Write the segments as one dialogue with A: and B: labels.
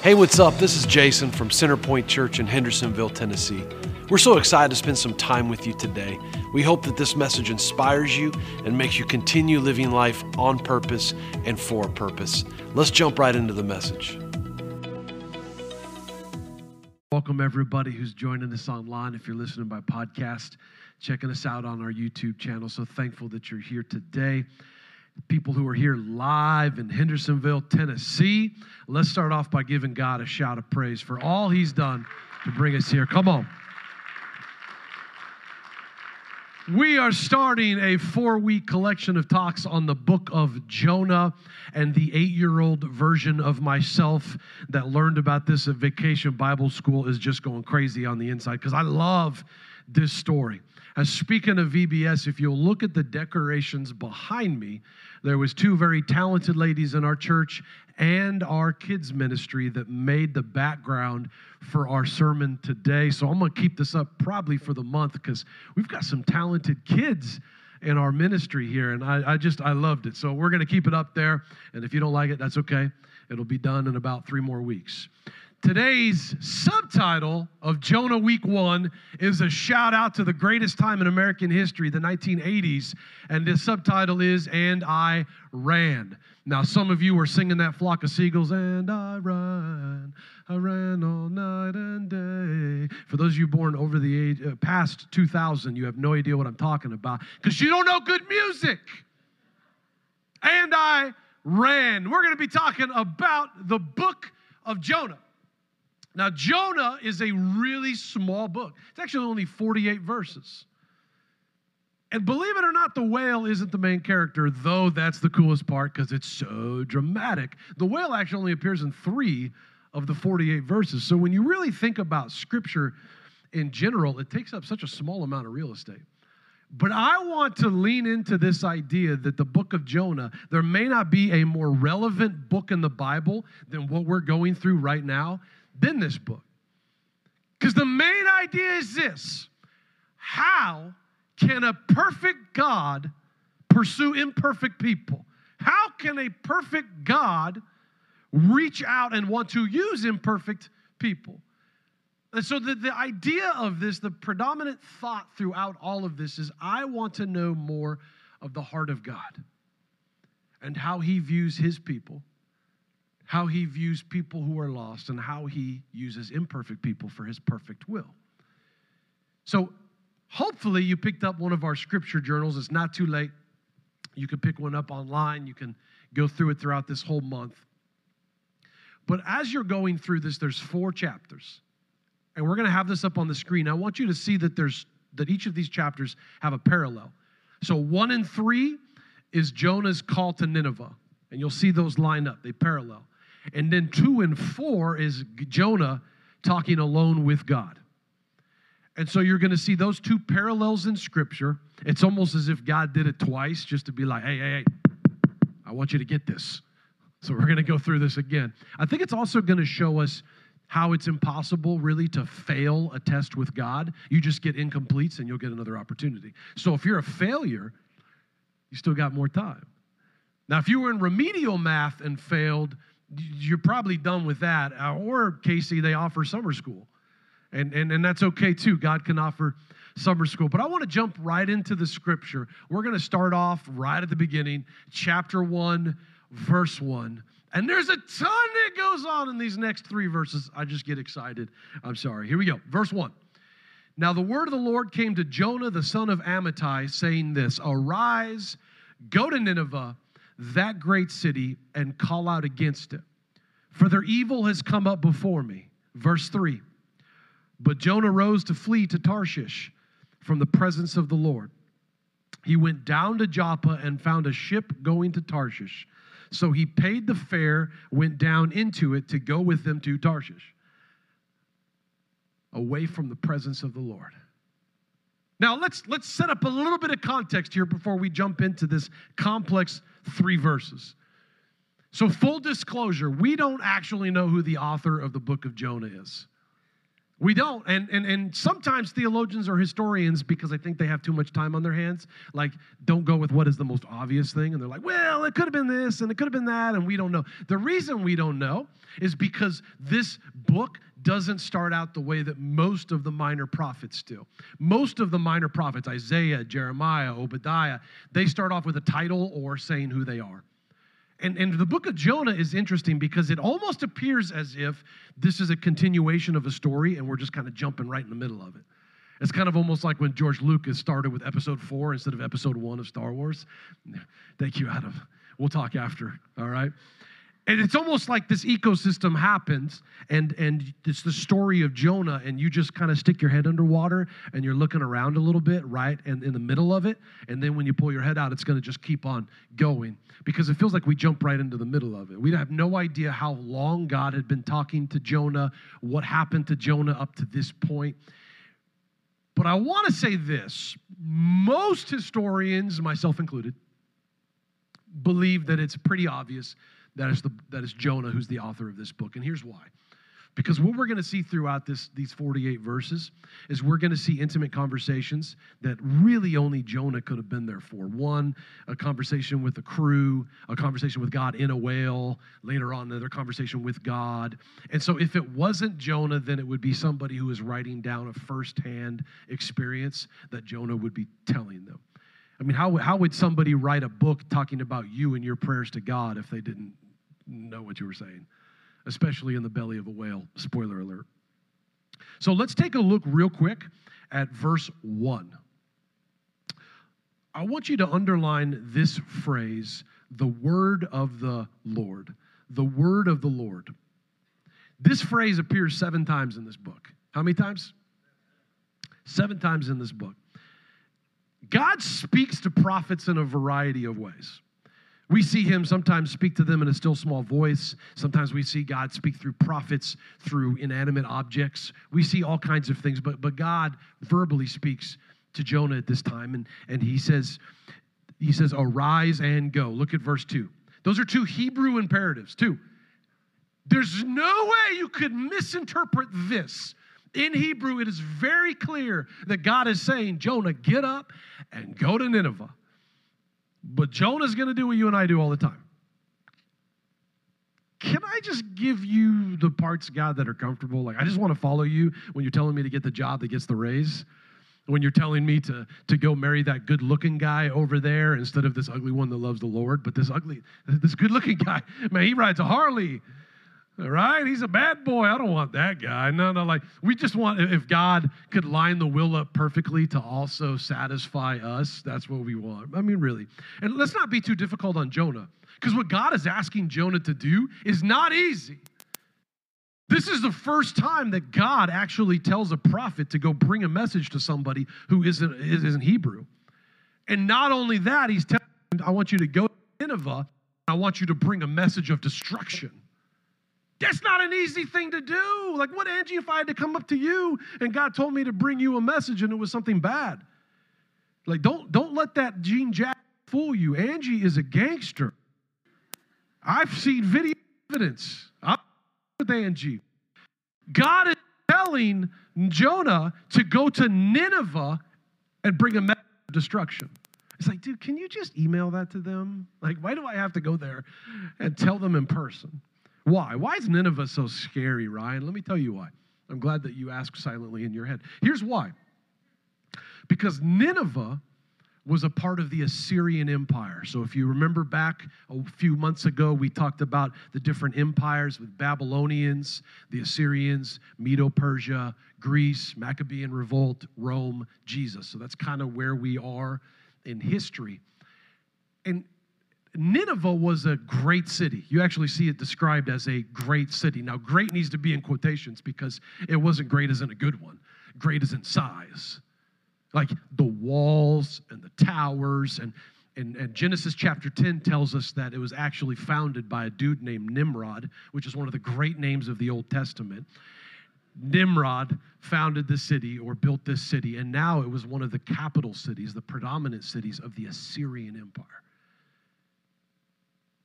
A: Hey, what's up? This is Jason from Centerpoint Church in Hendersonville, Tennessee. We're so excited to spend some time with you today. We hope that this message inspires you and makes you continue living life on purpose and for a purpose. Let's jump right into the message. Welcome, everybody who's joining us online. If you're listening by podcast, checking us out on our YouTube channel. So thankful that you're here today people who are here live in Hendersonville, Tennessee. Let's start off by giving God a shout of praise for all He's done to bring us here. Come on. We are starting a four week collection of talks on the book of Jonah and the eight year old version of myself that learned about this at Vacation Bible School is just going crazy on the inside because I love this story. As speaking of VBS, if you'll look at the decorations behind me, there was two very talented ladies in our church and our kids ministry that made the background for our sermon today. So I'm going to keep this up probably for the month because we've got some talented kids in our ministry here and I, I just i loved it. So we're going to keep it up there and if you don't like it that's okay. It'll be done in about three more weeks Today's subtitle of Jonah Week 1 is a shout out to the greatest time in American history, the 1980s. And this subtitle is And I Ran. Now, some of you are singing that flock of seagulls, and I ran, I ran all night and day. For those of you born over the age, uh, past 2000, you have no idea what I'm talking about because you don't know good music. And I ran. We're going to be talking about the book of Jonah. Now, Jonah is a really small book. It's actually only 48 verses. And believe it or not, the whale isn't the main character, though that's the coolest part because it's so dramatic. The whale actually only appears in three of the 48 verses. So when you really think about scripture in general, it takes up such a small amount of real estate. But I want to lean into this idea that the book of Jonah, there may not be a more relevant book in the Bible than what we're going through right now than this book. Because the main idea is this how can a perfect God pursue imperfect people? How can a perfect God reach out and want to use imperfect people? And so, the, the idea of this, the predominant thought throughout all of this is I want to know more of the heart of God and how he views his people how he views people who are lost and how he uses imperfect people for his perfect will. So, hopefully, you picked up one of our scripture journals. It's not too late. You can pick one up online, you can go through it throughout this whole month. But as you're going through this, there's four chapters. And we're going to have this up on the screen. I want you to see that there's that each of these chapters have a parallel. So 1 and 3 is Jonah's call to Nineveh. And you'll see those line up. They parallel. And then two and four is Jonah talking alone with God. And so you're going to see those two parallels in Scripture. It's almost as if God did it twice just to be like, hey, hey, hey, I want you to get this. So we're going to go through this again. I think it's also going to show us how it's impossible really to fail a test with God. You just get incompletes and you'll get another opportunity. So if you're a failure, you still got more time. Now, if you were in remedial math and failed, you're probably done with that. Uh, or, Casey, they offer summer school. And, and, and that's okay too. God can offer summer school. But I want to jump right into the scripture. We're going to start off right at the beginning, chapter 1, verse 1. And there's a ton that goes on in these next three verses. I just get excited. I'm sorry. Here we go. Verse 1. Now the word of the Lord came to Jonah, the son of Amittai, saying this Arise, go to Nineveh that great city and call out against it. For their evil has come up before me. Verse 3 But Jonah rose to flee to Tarshish from the presence of the Lord. He went down to Joppa and found a ship going to Tarshish. So he paid the fare, went down into it to go with them to Tarshish, away from the presence of the Lord. Now let's let's set up a little bit of context here before we jump into this complex three verses. So full disclosure, we don't actually know who the author of the book of Jonah is. We don't. And, and, and sometimes theologians or historians, because I think they have too much time on their hands, like don't go with what is the most obvious thing. And they're like, well, it could have been this and it could have been that, and we don't know. The reason we don't know is because this book doesn't start out the way that most of the minor prophets do. Most of the minor prophets, Isaiah, Jeremiah, Obadiah, they start off with a title or saying who they are. And, and the book of Jonah is interesting because it almost appears as if this is a continuation of a story and we're just kind of jumping right in the middle of it. It's kind of almost like when George Lucas started with episode four instead of episode one of Star Wars. Thank you, Adam. We'll talk after, all right? And it's almost like this ecosystem happens, and, and it's the story of Jonah, and you just kind of stick your head underwater and you're looking around a little bit, right? And in the middle of it. And then when you pull your head out, it's going to just keep on going because it feels like we jump right into the middle of it. We have no idea how long God had been talking to Jonah, what happened to Jonah up to this point. But I want to say this most historians, myself included, believe that it's pretty obvious that is, the, that is Jonah who's the author of this book. And here's why. Because what we're going to see throughout this, these 48 verses is we're going to see intimate conversations that really only Jonah could have been there for. One, a conversation with the crew, a conversation with God in a whale, later on, another conversation with God. And so, if it wasn't Jonah, then it would be somebody who is writing down a firsthand experience that Jonah would be telling them. I mean, how, how would somebody write a book talking about you and your prayers to God if they didn't know what you were saying, especially in the belly of a whale. Spoiler alert. So let's take a look real quick at verse 1. I want you to underline this phrase the word of the Lord. The word of the Lord. This phrase appears seven times in this book. How many times? Seven times in this book. God speaks to prophets in a variety of ways. We see him sometimes speak to them in a still small voice. Sometimes we see God speak through prophets, through inanimate objects. We see all kinds of things, but, but God verbally speaks to Jonah at this time, and, and he says, he says, arise and go. Look at verse 2. Those are two Hebrew imperatives, too. There's no way you could misinterpret this. In Hebrew, it is very clear that God is saying, Jonah, get up and go to Nineveh. But Jonah's going to do what you and I do all the time. Can I just give you the parts, God, that are comfortable? Like, I just want to follow you when you're telling me to get the job that gets the raise, when you're telling me to, to go marry that good looking guy over there instead of this ugly one that loves the Lord. But this ugly, this good looking guy, man, he rides a Harley. Right, he's a bad boy. I don't want that guy. No, no, like we just want if God could line the will up perfectly to also satisfy us, that's what we want. I mean, really. And let's not be too difficult on Jonah, because what God is asking Jonah to do is not easy. This is the first time that God actually tells a prophet to go bring a message to somebody who isn't, isn't Hebrew. And not only that, he's telling I want you to go to Nineveh, I want you to bring a message of destruction. That's not an easy thing to do. Like, what, Angie, if I had to come up to you and God told me to bring you a message and it was something bad? Like, don't, don't let that Jean Jack fool you. Angie is a gangster. I've seen video evidence. I'm with Angie. God is telling Jonah to go to Nineveh and bring a message of destruction. It's like, dude, can you just email that to them? Like, why do I have to go there and tell them in person? Why? Why is Nineveh so scary, Ryan? Let me tell you why. I'm glad that you asked silently in your head. Here's why. Because Nineveh was a part of the Assyrian Empire. So, if you remember back a few months ago, we talked about the different empires with Babylonians, the Assyrians, Medo Persia, Greece, Maccabean revolt, Rome, Jesus. So, that's kind of where we are in history. And Nineveh was a great city. You actually see it described as a great city. Now, great needs to be in quotations because it wasn't great as in a good one, great as in size. Like the walls and the towers. And, and, and Genesis chapter 10 tells us that it was actually founded by a dude named Nimrod, which is one of the great names of the Old Testament. Nimrod founded the city or built this city, and now it was one of the capital cities, the predominant cities of the Assyrian Empire.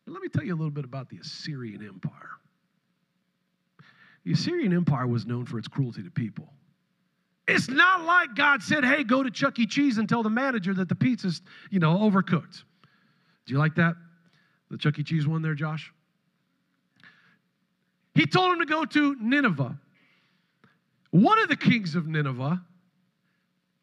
A: Let me tell you a little bit about the Assyrian Empire. the Assyrian Empire was known for its cruelty to people. It's not like God said, hey, go to Chuck E. Cheese and tell the manager that the pizza's, you know, overcooked. Do you like that? The Chuck E. Cheese one there, Josh? He told him to go to Nineveh. One of the kings of Nineveh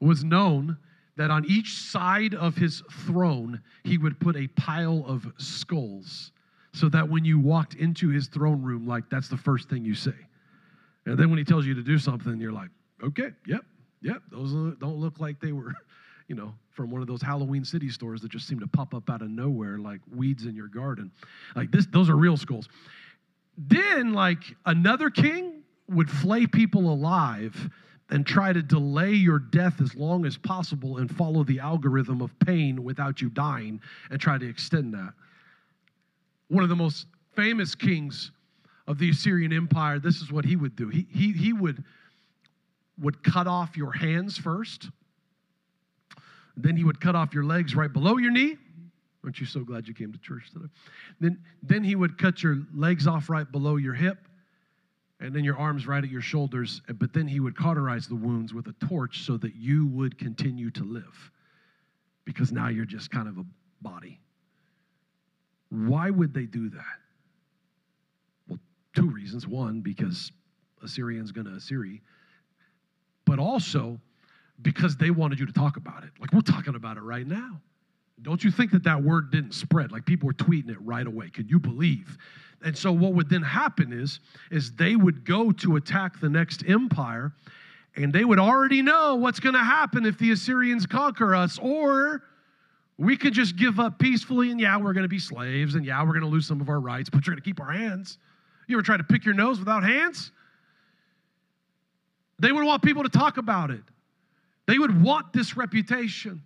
A: was known that on each side of his throne, he would put a pile of skulls so that when you walked into his throne room, like that's the first thing you see. And then when he tells you to do something, you're like, okay, yep, yep, those don't look like they were, you know, from one of those Halloween city stores that just seem to pop up out of nowhere like weeds in your garden. Like this, those are real skulls. Then, like another king would flay people alive and try to delay your death as long as possible and follow the algorithm of pain without you dying and try to extend that. One of the most famous kings of the Assyrian Empire, this is what he would do. He, he, he would, would cut off your hands first, then he would cut off your legs right below your knee. Aren't you so glad you came to church today? Then, then he would cut your legs off right below your hip and then your arms right at your shoulders. Eh, but then he would cauterize the wounds with a torch so that you would continue to live because now you're just kind of a body. Why would they do that? Well, two reasons. One, because Assyrian's going to Assyria, but also because they wanted you to talk about it. Like we're talking about it right now. Don't you think that that word didn't spread? Like people were tweeting it right away. Can you believe? And so what would then happen is is they would go to attack the next empire and they would already know what's going to happen if the Assyrians conquer us or we could just give up peacefully and yeah, we're going to be slaves and yeah, we're going to lose some of our rights, but you're going to keep our hands. You ever try to pick your nose without hands? They would want people to talk about it. They would want this reputation.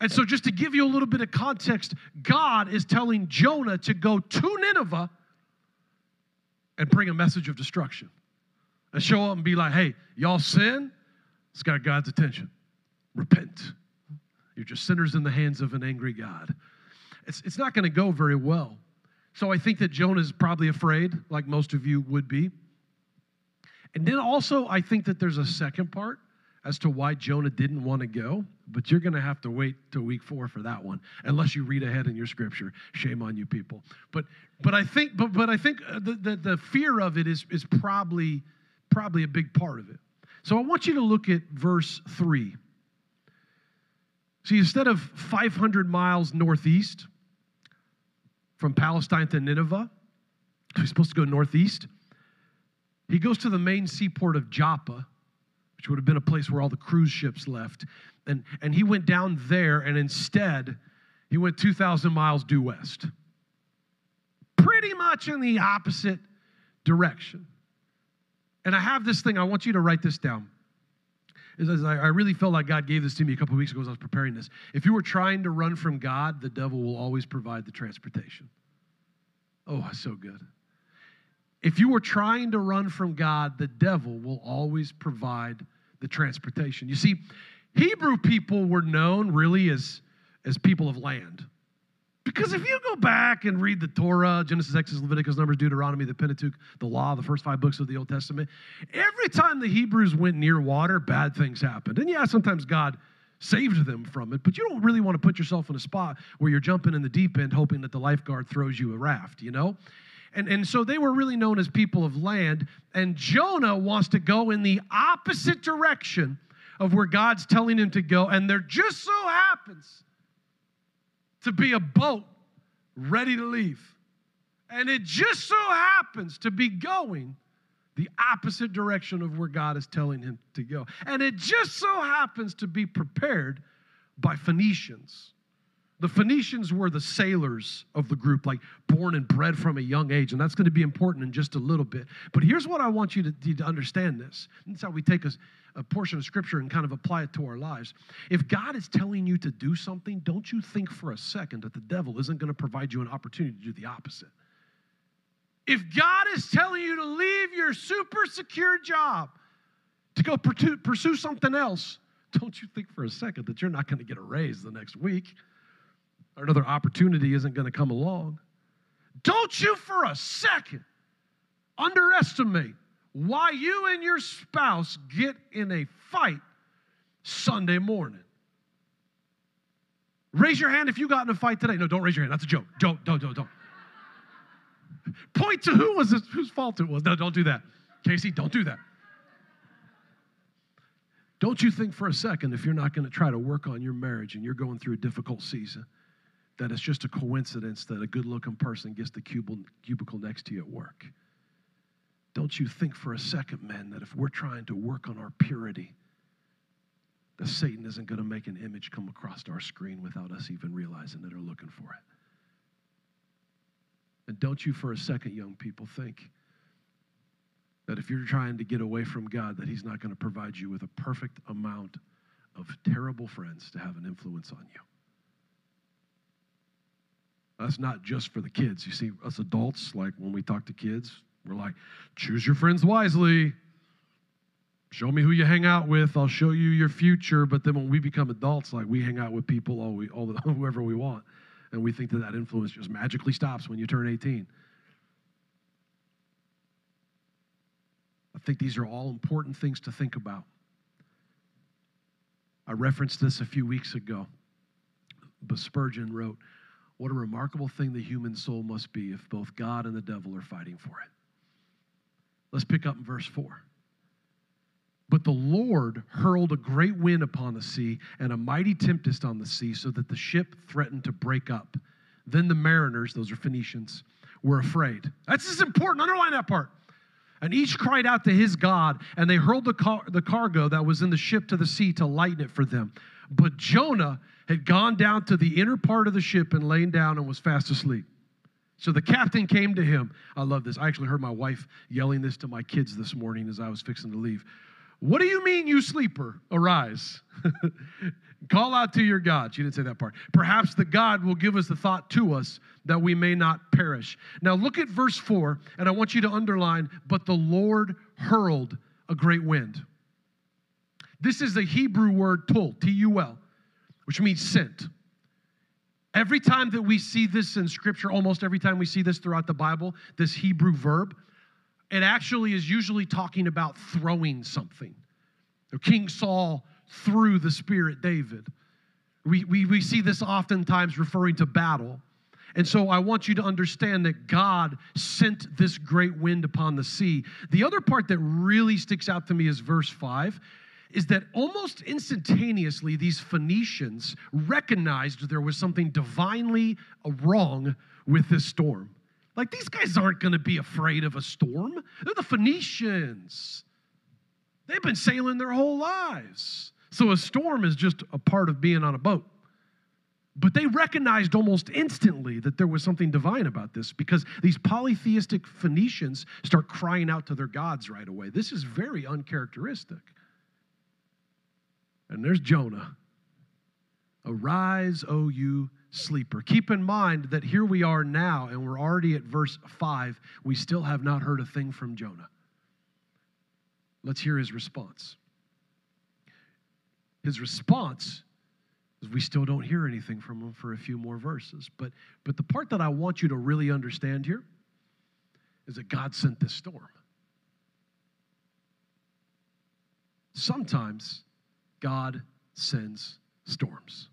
A: And so, just to give you a little bit of context, God is telling Jonah to go to Nineveh and bring a message of destruction and show up and be like, hey, y'all sin, it's got God's attention. Repent. You're just sinners in the hands of an angry God. It's, it's not going to go very well. So I think that Jonah is probably afraid, like most of you would be. And then also, I think that there's a second part as to why Jonah didn't want to go, but you're going to have to wait till week four for that one, unless you read ahead in your scripture. Shame on you, people. But but I think but but I think uh, the the, the fear of it is is probably probably a big part of it. So I want you to look at verse three. See, instead of 500 miles northeast from Palestine to Nineveh, he's supposed to go northeast. He goes to the main seaport of Joppa which would have been a place where all the cruise ships left. And, and he went down there, and instead, he went 2,000 miles due west. Pretty much in the opposite direction. And I have this thing, I want you to write this down. I really felt like God gave this to me a couple weeks ago as I was preparing this. If you were trying to run from God, the devil will always provide the transportation. Oh, so good. If you were trying to run from God, the devil will always provide the transportation. You see, Hebrew people were known really as, as people of land. Because if you go back and read the Torah, Genesis, Exodus, Leviticus, Numbers, Deuteronomy, the Pentateuch, the Law, the first five books of the Old Testament, every time the Hebrews went near water, bad things happened. And yeah, sometimes God saved them from it, but you don't really want to put yourself in a spot where you're jumping in the deep end hoping that the lifeguard throws you a raft, you know? And, and so they were really known as people of land. And Jonah wants to go in the opposite direction of where God's telling him to go. And there just so happens to be a boat ready to leave. And it just so happens to be going the opposite direction of where God is telling him to go. And it just so happens to be prepared by Phoenicians. The Phoenicians were the sailors of the group, like born and bred from a young age, and that's going to be important in just a little bit. But here's what I want you to, to understand this. That's how we take a, a portion of Scripture and kind of apply it to our lives. If God is telling you to do something, don't you think for a second that the devil isn't going to provide you an opportunity to do the opposite. If God is telling you to leave your super secure job to go pursue something else, don't you think for a second that you're not going to get a raise the next week? Another opportunity isn't going to come along. Don't you for a second underestimate why you and your spouse get in a fight Sunday morning. Raise your hand if you got in a fight today. No, don't raise your hand. That's a joke. Don't, don't, don't, don't. Point to who was it, whose fault it was. No, don't do that. Casey, don't do that. Don't you think for a second if you're not going to try to work on your marriage and you're going through a difficult season that it's just a coincidence that a good looking person gets the cubicle next to you at work. Don't you think for a second, men, that if we're trying to work on our purity, that Satan isn't going to make an image come across our screen without us even realizing that or looking for it? And don't you for a second, young people, think that if you're trying to get away from God, that He's not going to provide you with a perfect amount of terrible friends to have an influence on you. That's not just for the kids. You see, us adults, like when we talk to kids, we're like, choose your friends wisely. Show me who you hang out with. I'll show you your future. But then when we become adults, like we hang out with people, all we, all the, whoever we want, and we think that that influence just magically stops when you turn 18. I think these are all important things to think about. I referenced this a few weeks ago, but Spurgeon wrote, what a remarkable thing the human soul must be if both God and the devil are fighting for it. Let's pick up in verse 4. But the Lord hurled a great wind upon the sea and a mighty tempest on the sea, so that the ship threatened to break up. Then the mariners, those are Phoenicians, were afraid. That's just important. Underline that part. And each cried out to his God, and they hurled the, car- the cargo that was in the ship to the sea to lighten it for them. But Jonah had gone down to the inner part of the ship and lain down and was fast asleep. So the captain came to him. I love this. I actually heard my wife yelling this to my kids this morning as I was fixing to leave. What do you mean, you sleeper? Arise. Call out to your God. She didn't say that part. Perhaps the God will give us the thought to us that we may not perish. Now look at verse 4, and I want you to underline, but the Lord hurled a great wind. This is the Hebrew word tul, T U L which means sent. Every time that we see this in Scripture, almost every time we see this throughout the Bible, this Hebrew verb, it actually is usually talking about throwing something. King Saul threw the Spirit David. We, we, we see this oftentimes referring to battle. And so I want you to understand that God sent this great wind upon the sea. The other part that really sticks out to me is verse 5 is that almost instantaneously, these Phoenicians recognized there was something divinely wrong with this storm. Like, these guys aren't going to be afraid of a storm. They're the Phoenicians. They've been sailing their whole lives. So, a storm is just a part of being on a boat. But they recognized almost instantly that there was something divine about this because these polytheistic Phoenicians start crying out to their gods right away. This is very uncharacteristic. And there's Jonah. Arise, O you sleeper. Keep in mind that here we are now, and we're already at verse 5. We still have not heard a thing from Jonah. Let's hear his response. His response is we still don't hear anything from him for a few more verses. But, but the part that I want you to really understand here is that God sent this storm. Sometimes God sends storms.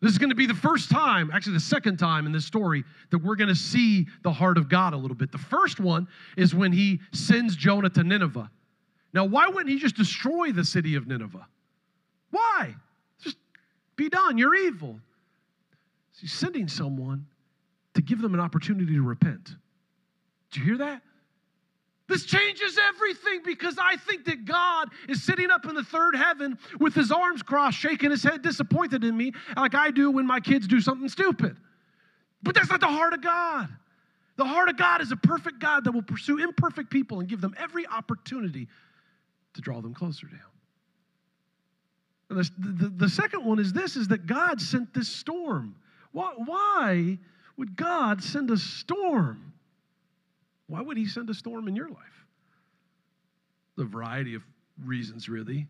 A: This is going to be the first time, actually, the second time in this story, that we're going to see the heart of God a little bit. The first one is when he sends Jonah to Nineveh. Now, why wouldn't he just destroy the city of Nineveh? Why? Just be done. You're evil. he's sending someone to give them an opportunity to repent. Did you hear that? This changes everything because I think that God is sitting up in the third heaven with his arms crossed, shaking his head, disappointed in me, like I do when my kids do something stupid. But that's not the heart of God. The heart of God is a perfect God that will pursue imperfect people and give them every opportunity to draw them closer to him. And the, the, the second one is this is that God sent this storm. Why, why would God send a storm? Why would he send a storm in your life? The variety of reasons, really.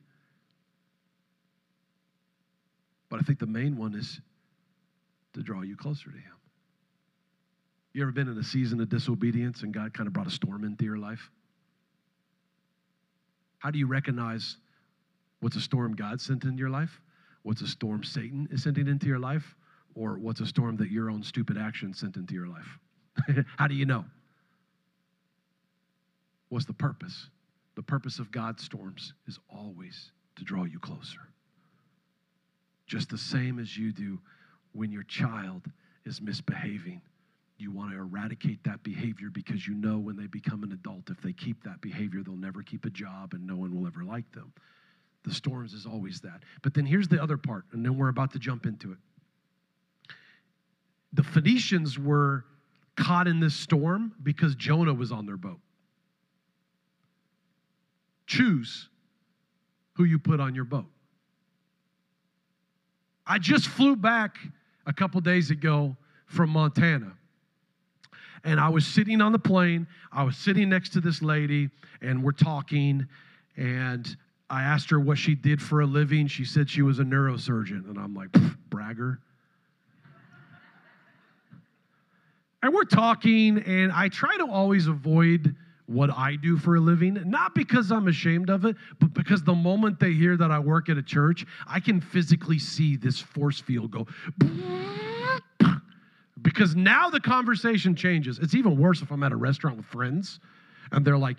A: But I think the main one is to draw you closer to him. You ever been in a season of disobedience and God kind of brought a storm into your life? How do you recognize what's a storm God sent into your life? What's a storm Satan is sending into your life? Or what's a storm that your own stupid action sent into your life? How do you know? What's the purpose? The purpose of God's storms is always to draw you closer. Just the same as you do when your child is misbehaving. You want to eradicate that behavior because you know when they become an adult, if they keep that behavior, they'll never keep a job and no one will ever like them. The storms is always that. But then here's the other part, and then we're about to jump into it. The Phoenicians were caught in this storm because Jonah was on their boat. Choose who you put on your boat. I just flew back a couple days ago from Montana. And I was sitting on the plane. I was sitting next to this lady, and we're talking. And I asked her what she did for a living. She said she was a neurosurgeon. And I'm like, bragger. and we're talking, and I try to always avoid what I do for a living, not because I'm ashamed of it, but because the moment they hear that I work at a church, I can physically see this force field go. Because now the conversation changes. It's even worse if I'm at a restaurant with friends and they're like,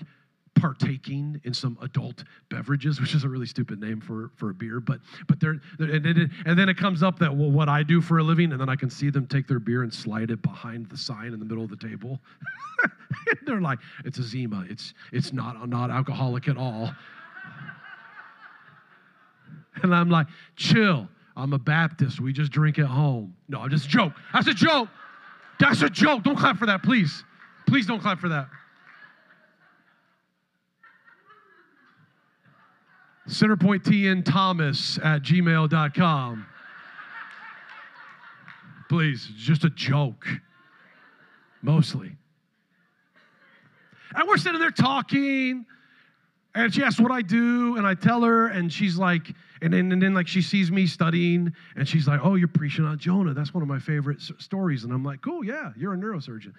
A: partaking in some adult beverages, which is a really stupid name for, for a beer. But but they're, they're and, it, and then it comes up that well, what I do for a living, and then I can see them take their beer and slide it behind the sign in the middle of the table. they're like, it's a Zima. It's it's not not alcoholic at all. and I'm like, chill. I'm a Baptist. We just drink at home. No, I'm just joke. That's a joke. That's a joke. Don't clap for that, please. Please don't clap for that. Centerpointtn Thomas at gmail.com. Please, just a joke. Mostly. And we're sitting there talking, and she asks what I do, and I tell her, and she's like, and then, and then like she sees me studying, and she's like, oh, you're preaching on Jonah. That's one of my favorite stories. And I'm like, cool, yeah, you're a neurosurgeon.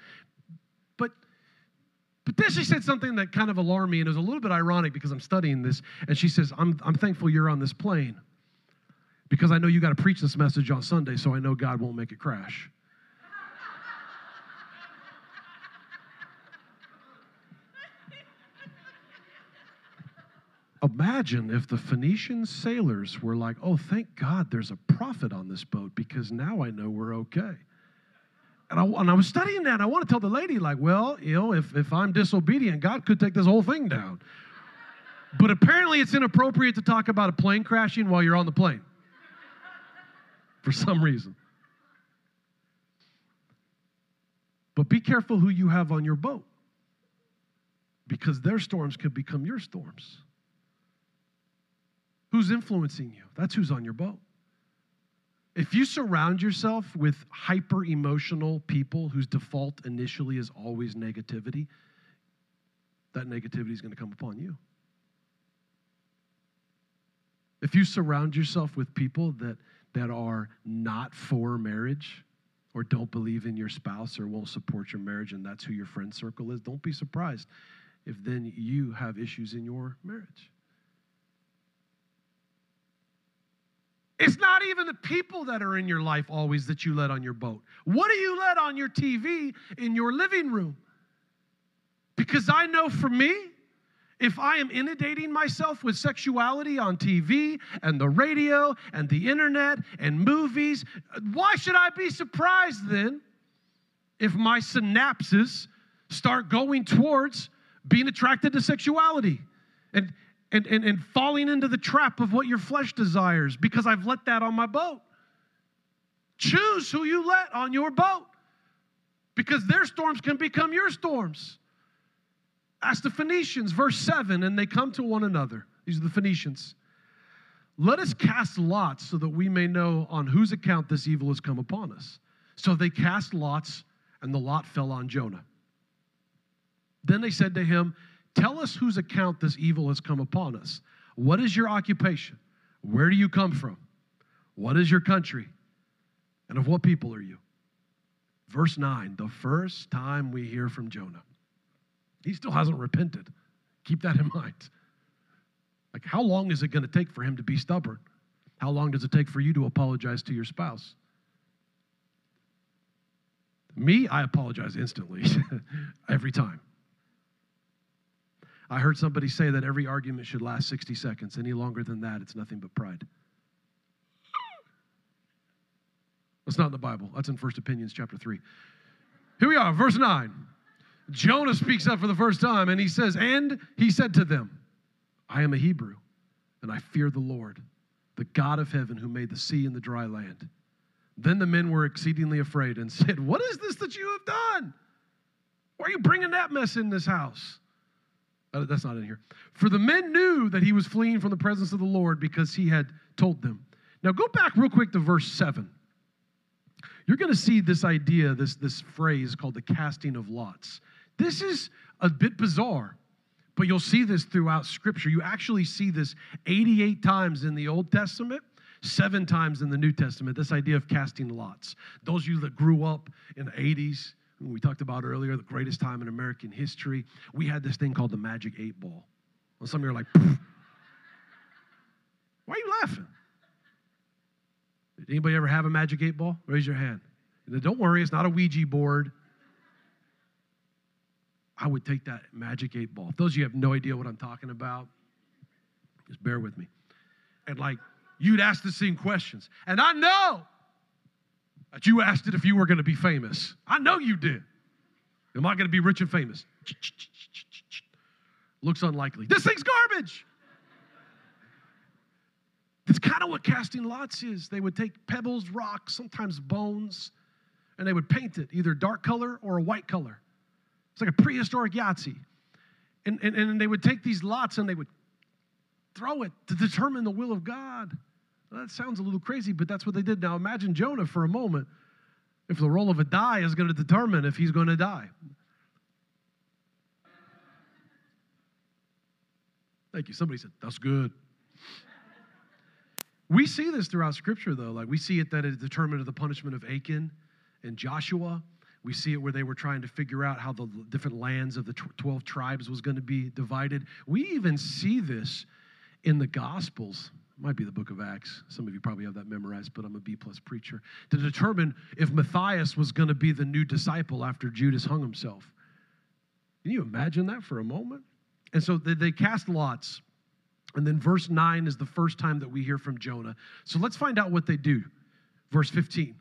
A: But then she said something that kind of alarmed me, and it was a little bit ironic because I'm studying this. And she says, I'm, I'm thankful you're on this plane because I know you got to preach this message on Sunday, so I know God won't make it crash. Imagine if the Phoenician sailors were like, oh, thank God there's a prophet on this boat because now I know we're okay. And I, and I was studying that. I want to tell the lady, like, well, you know, if, if I'm disobedient, God could take this whole thing down. But apparently, it's inappropriate to talk about a plane crashing while you're on the plane for some reason. But be careful who you have on your boat because their storms could become your storms. Who's influencing you? That's who's on your boat. If you surround yourself with hyper emotional people whose default initially is always negativity, that negativity is going to come upon you. If you surround yourself with people that, that are not for marriage or don't believe in your spouse or won't support your marriage and that's who your friend circle is, don't be surprised if then you have issues in your marriage. It's not even the people that are in your life always that you let on your boat. What do you let on your TV in your living room? Because I know for me, if I am inundating myself with sexuality on TV and the radio and the internet and movies, why should I be surprised then if my synapses start going towards being attracted to sexuality? And, and, and, and falling into the trap of what your flesh desires because I've let that on my boat. Choose who you let on your boat because their storms can become your storms. Ask the Phoenicians, verse 7, and they come to one another. These are the Phoenicians. Let us cast lots so that we may know on whose account this evil has come upon us. So they cast lots, and the lot fell on Jonah. Then they said to him, Tell us whose account this evil has come upon us. What is your occupation? Where do you come from? What is your country? And of what people are you? Verse 9, the first time we hear from Jonah. He still hasn't repented. Keep that in mind. Like, how long is it going to take for him to be stubborn? How long does it take for you to apologize to your spouse? Me, I apologize instantly, every time. I heard somebody say that every argument should last 60 seconds. Any longer than that, it's nothing but pride. That's not in the Bible. That's in First Opinions, chapter 3. Here we are, verse 9. Jonah speaks up for the first time and he says, And he said to them, I am a Hebrew, and I fear the Lord, the God of heaven who made the sea and the dry land. Then the men were exceedingly afraid and said, What is this that you have done? Why are you bringing that mess in this house? Uh, that's not in here. For the men knew that he was fleeing from the presence of the Lord because he had told them. Now go back real quick to verse 7. You're going to see this idea, this, this phrase called the casting of lots. This is a bit bizarre, but you'll see this throughout Scripture. You actually see this 88 times in the Old Testament, seven times in the New Testament, this idea of casting lots. Those of you that grew up in the 80s, we talked about earlier, the greatest time in American history, we had this thing called the magic eight ball. Well, some of you are like, Poof. why are you laughing? Did anybody ever have a magic eight ball? Raise your hand. Don't worry, it's not a Ouija board. I would take that magic eight ball. If those of you have no idea what I'm talking about, just bear with me. And like, you'd ask the same questions. And I know that you asked it if you were going to be famous. I know you did. Am I going to be rich and famous? Looks unlikely. This thing's garbage. That's kind of what casting lots is. They would take pebbles, rocks, sometimes bones, and they would paint it either dark color or a white color. It's like a prehistoric Yahtzee. And, and, and they would take these lots and they would throw it to determine the will of God. That sounds a little crazy, but that's what they did. Now imagine Jonah for a moment if the roll of a die is going to determine if he's going to die. Thank you. Somebody said, that's good. We see this throughout Scripture, though. Like we see it that it determined the punishment of Achan and Joshua. We see it where they were trying to figure out how the different lands of the 12 tribes was going to be divided. We even see this in the Gospels might be the book of Acts. Some of you probably have that memorized, but I'm a B plus preacher. To determine if Matthias was going to be the new disciple after Judas hung himself. Can you imagine that for a moment? And so they, they cast lots. And then verse 9 is the first time that we hear from Jonah. So let's find out what they do. Verse 15.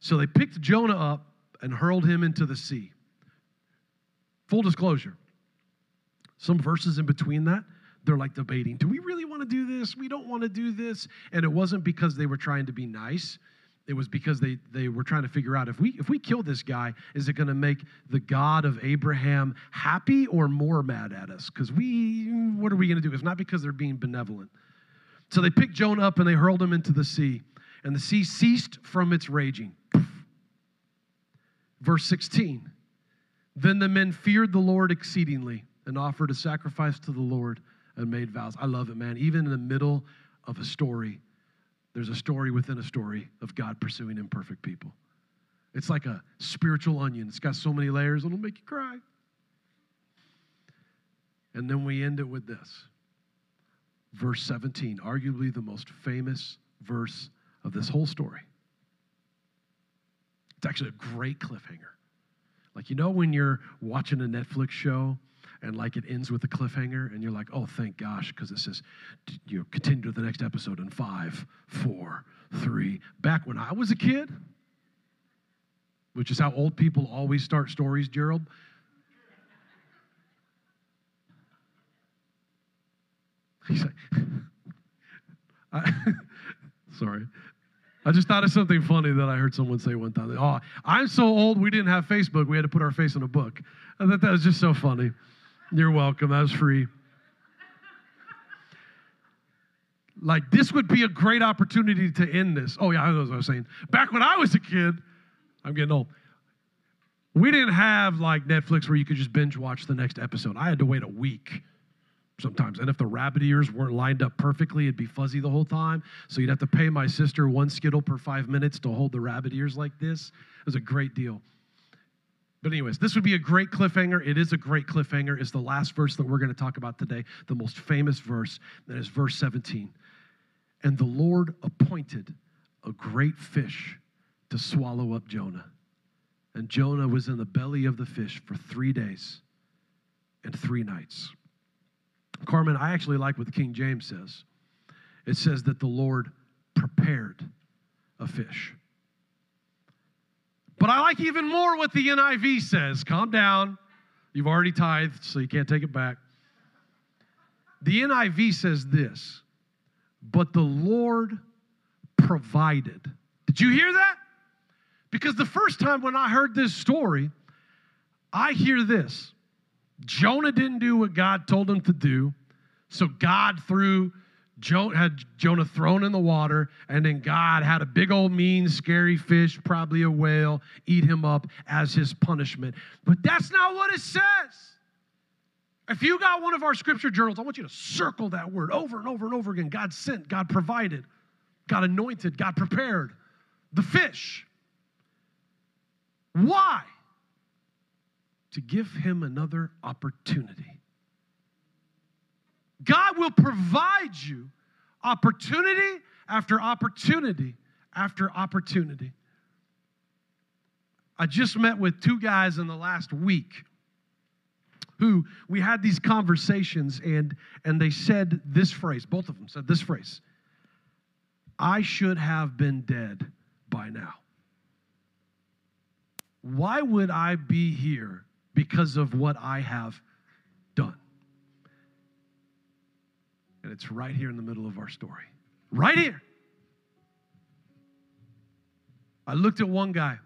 A: So they picked Jonah up and hurled him into the sea. Full disclosure. Some verses in between that they're like debating do we really want to do this? We don't want to do this. And it wasn't because they were trying to be nice. It was because they, they were trying to figure out if we if we kill this guy, is it going to make the God of Abraham happy or more mad at us? Because we, what are we going to do? It's not because they're being benevolent. So they picked Jonah up and they hurled him into the sea, and the sea ceased from its raging. Verse 16. Then the men feared the Lord exceedingly and offered a sacrifice to the Lord and made vows. I love it, man. Even in the middle of a story, there's a story within a story of God pursuing imperfect people. It's like a spiritual onion. It's got so many layers, it'll make you cry. And then we end it with this verse 17, arguably the most famous verse of this whole story. It's actually a great cliffhanger. Like, you know, when you're watching a Netflix show and like it ends with a cliffhanger and you're like oh thank gosh because it says you know continue to the next episode in five four three back when i was a kid which is how old people always start stories gerald he's like I, sorry I just thought of something funny that I heard someone say one time. Oh, I'm so old, we didn't have Facebook. We had to put our face in a book. I thought that was just so funny. You're welcome. That was free. Like, this would be a great opportunity to end this. Oh, yeah, I know what I was saying. Back when I was a kid, I'm getting old. We didn't have like Netflix where you could just binge watch the next episode. I had to wait a week sometimes. And if the rabbit ears weren't lined up perfectly, it'd be fuzzy the whole time. So you'd have to pay my sister one Skittle per five minutes to hold the rabbit ears like this. It was a great deal. But, anyways, this would be a great cliffhanger. It is a great cliffhanger. It's the last verse that we're going to talk about today, the most famous verse. That is verse 17. And the Lord appointed a great fish to swallow up Jonah. And Jonah was in the belly of the fish for three days and three nights. Carmen, I actually like what the King James says. It says that the Lord prepared a fish. But I like even more what the NIV says. Calm down. You've already tithed, so you can't take it back. The NIV says this, but the Lord provided. Did you hear that? Because the first time when I heard this story, I hear this Jonah didn't do what God told him to do. So God threw had Jonah thrown in the water, and then God had a big old mean, scary fish, probably a whale, eat him up as his punishment. But that's not what it says. If you got one of our scripture journals, I want you to circle that word over and over and over again. God sent, God provided, God anointed, God prepared the fish. Why? To give him another opportunity. God will provide you opportunity after opportunity after opportunity. I just met with two guys in the last week who we had these conversations and and they said this phrase both of them said this phrase I should have been dead by now. Why would I be here because of what I have it's right here in the middle of our story. Right here. I looked at one guy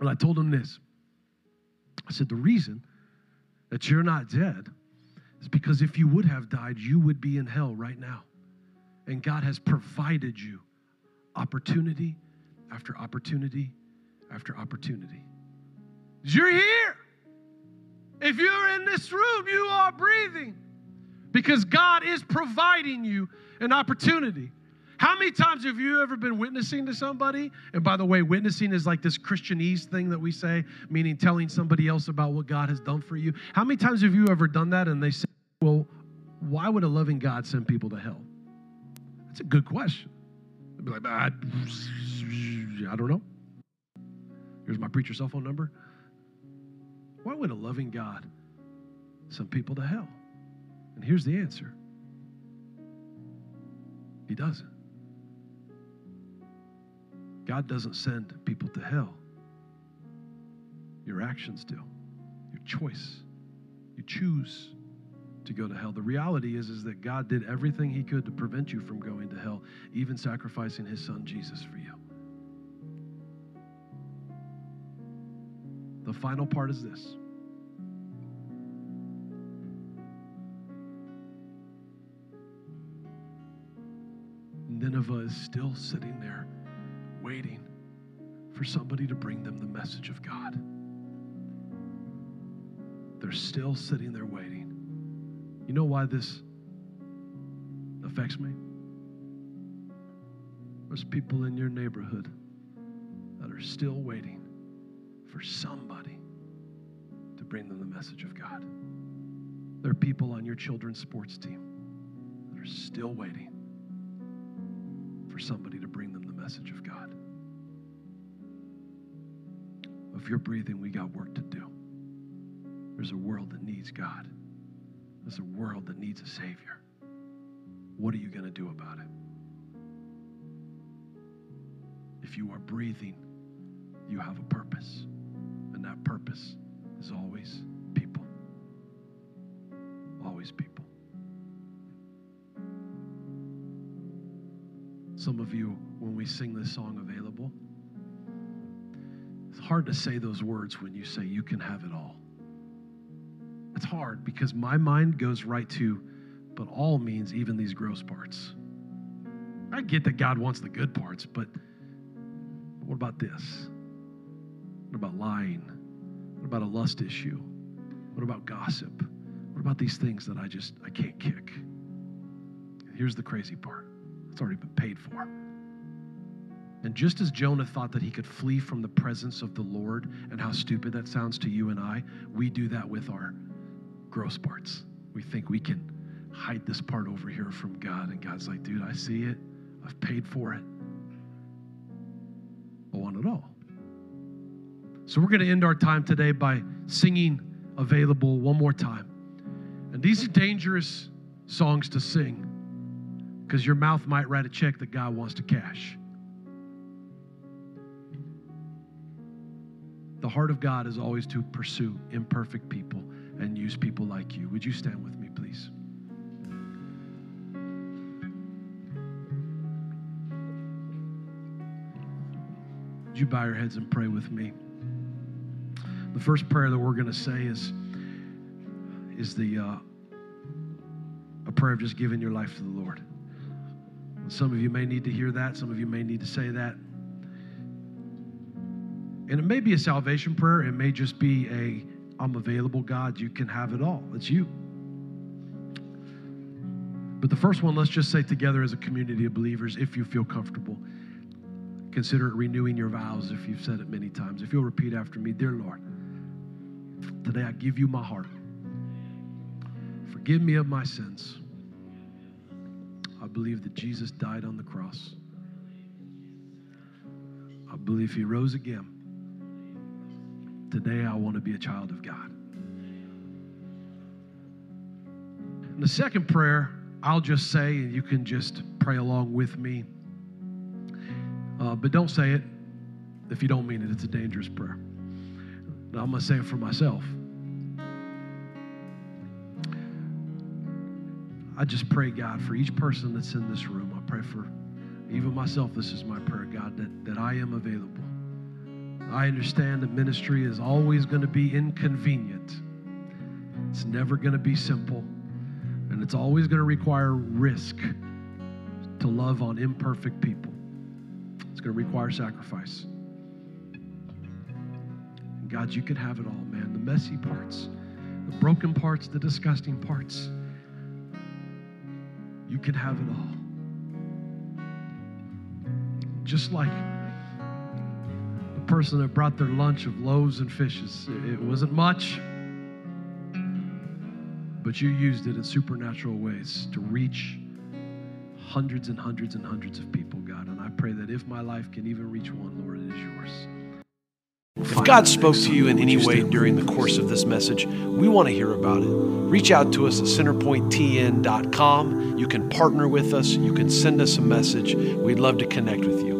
A: and I told him this. I said, The reason that you're not dead is because if you would have died, you would be in hell right now. And God has provided you opportunity after opportunity after opportunity. You're here. If you're in this room, you are breathing because God is providing you an opportunity. How many times have you ever been witnessing to somebody? And by the way, witnessing is like this Christianese thing that we say, meaning telling somebody else about what God has done for you. How many times have you ever done that and they say, well, why would a loving God send people to hell? That's a good question. They'd be like, I, I don't know. Here's my preacher cell phone number. Why would a loving God send people to hell? And here's the answer He doesn't. God doesn't send people to hell. Your actions do. Your choice. You choose to go to hell. The reality is, is that God did everything he could to prevent you from going to hell, even sacrificing his son Jesus for you. The final part is this Nineveh is still sitting there waiting for somebody to bring them the message of God. They're still sitting there waiting. You know why this affects me? There's people in your neighborhood that are still waiting for somebody to bring them the message of God. There are people on your children's sports team that are still waiting for somebody to bring them the message of God. If you're breathing, we got work to do. There's a world that needs God. There's a world that needs a Savior. What are you going to do about it? If you are breathing, you have a purpose. And that purpose is always. Always Some of you, when we sing this song available, it's hard to say those words when you say you can have it all. It's hard because my mind goes right to, but all means even these gross parts. I get that God wants the good parts, but what about this? What about lying? What about a lust issue? What about gossip? What about these things that I just I can't kick? Here's the crazy part. It's already been paid for. And just as Jonah thought that he could flee from the presence of the Lord, and how stupid that sounds to you and I, we do that with our gross parts. We think we can hide this part over here from God. And God's like, dude, I see it. I've paid for it. I want it all. So we're going to end our time today by singing Available one more time. And these are dangerous songs to sing because your mouth might write a check that God wants to cash. The heart of God is always to pursue imperfect people and use people like you. Would you stand with me, please? Would you bow your heads and pray with me? The first prayer that we're going to say is, is the uh, a prayer of just giving your life to the Lord. Some of you may need to hear that. Some of you may need to say that. And it may be a salvation prayer. It may just be a, I'm available, God. You can have it all. It's you. But the first one, let's just say together as a community of believers, if you feel comfortable, consider renewing your vows if you've said it many times. If you'll repeat after me, Dear Lord, today I give you my heart. Forgive me of my sins. Believe that Jesus died on the cross. I believe he rose again. Today, I want to be a child of God. And the second prayer, I'll just say, and you can just pray along with me. Uh, but don't say it if you don't mean it. It's a dangerous prayer. I'm going to say it for myself. I just pray, God, for each person that's in this room. I pray for even myself. This is my prayer, God, that, that I am available I understand that ministry is always going to be inconvenient. It's never going to be simple. And it's always going to require risk to love on imperfect people. It's going to require sacrifice. And God, you can have it all, man. The messy parts, the broken parts, the disgusting parts. You can have it all. Just like the person that brought their lunch of loaves and fishes. It wasn't much, but you used it in supernatural ways to reach hundreds and hundreds and hundreds of people, God. And I pray that if my life can even reach one, Lord, it is yours.
B: If God spoke to you in any way during the course of this message, we want to hear about it. Reach out to us at centerpointtn.com. You can partner with us, you can send us a message. We'd love to connect with you.